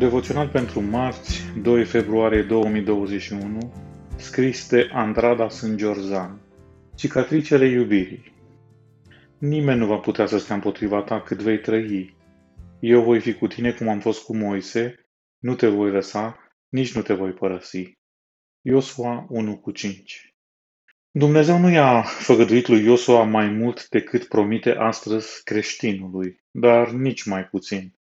Devoțional pentru marți, 2 februarie 2021, scris de Andrada Sângiorzan. Cicatricele iubirii. Nimeni nu va putea să stea împotriva ta cât vei trăi. Eu voi fi cu tine cum am fost cu Moise, nu te voi lăsa, nici nu te voi părăsi. Iosua 1 cu 5 Dumnezeu nu i-a făgăduit lui Iosua mai mult decât promite astăzi creștinului, dar nici mai puțin.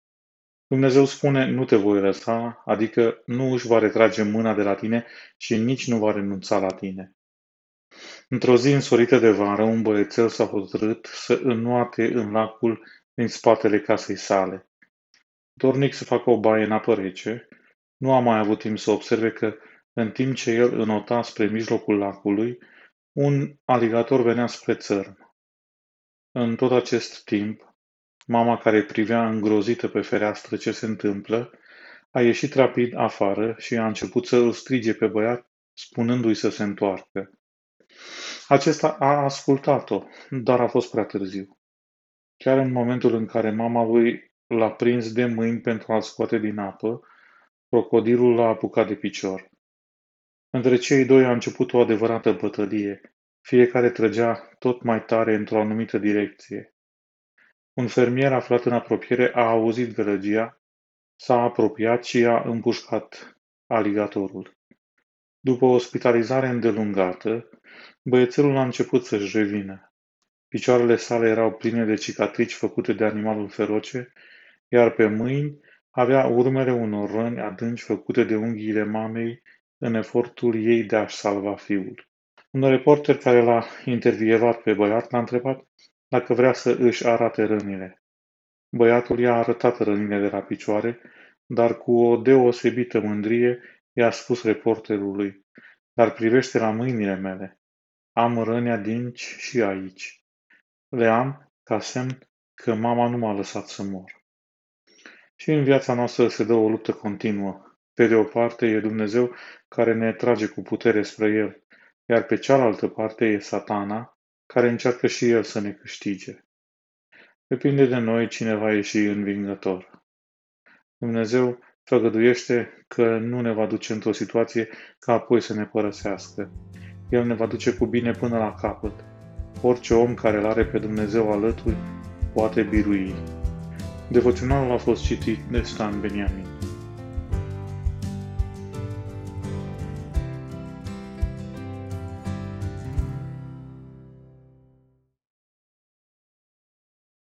Dumnezeu spune, nu te voi lăsa, adică nu își va retrage mâna de la tine și nici nu va renunța la tine. Într-o zi însorită de vară, un băiețel s-a hotărât să înnoate în lacul din spatele casei sale. Dornic să facă o baie în apă rece, nu a mai avut timp să observe că, în timp ce el înota spre mijlocul lacului, un aligator venea spre țărm. În tot acest timp, Mama care privea îngrozită pe fereastră ce se întâmplă, a ieșit rapid afară și a început să îl strige pe băiat, spunându-i să se întoarcă. Acesta a ascultat-o, dar a fost prea târziu. Chiar în momentul în care mama lui l-a prins de mâini pentru a-l scoate din apă, crocodilul l-a apucat de picior. Între cei doi a început o adevărată bătălie. Fiecare trăgea tot mai tare într-o anumită direcție. Un fermier aflat în apropiere a auzit gălăgia, s-a apropiat și a împușcat aligatorul. După o ospitalizare îndelungată, băiețelul a început să-și revină. Picioarele sale erau pline de cicatrici făcute de animalul feroce, iar pe mâini avea urmele unor răni adânci făcute de unghiile mamei în efortul ei de a-și salva fiul. Un reporter care l-a intervievat pe băiat l-a întrebat dacă vrea să își arate rănile. Băiatul i-a arătat rănile de la picioare, dar cu o deosebită mândrie i-a spus reporterului, dar privește la mâinile mele. Am răni adânci și aici. Le am ca semn că mama nu m-a lăsat să mor. Și în viața noastră se dă o luptă continuă. Pe de o parte e Dumnezeu care ne trage cu putere spre El, iar pe cealaltă parte e satana care încearcă și el să ne câștige. Depinde de noi cine va ieși învingător. Dumnezeu făgăduiește că nu ne va duce într-o situație ca apoi să ne părăsească. El ne va duce cu bine până la capăt. Orice om care îl are pe Dumnezeu alături poate birui. Devoționalul a fost citit de Stan Beniamin.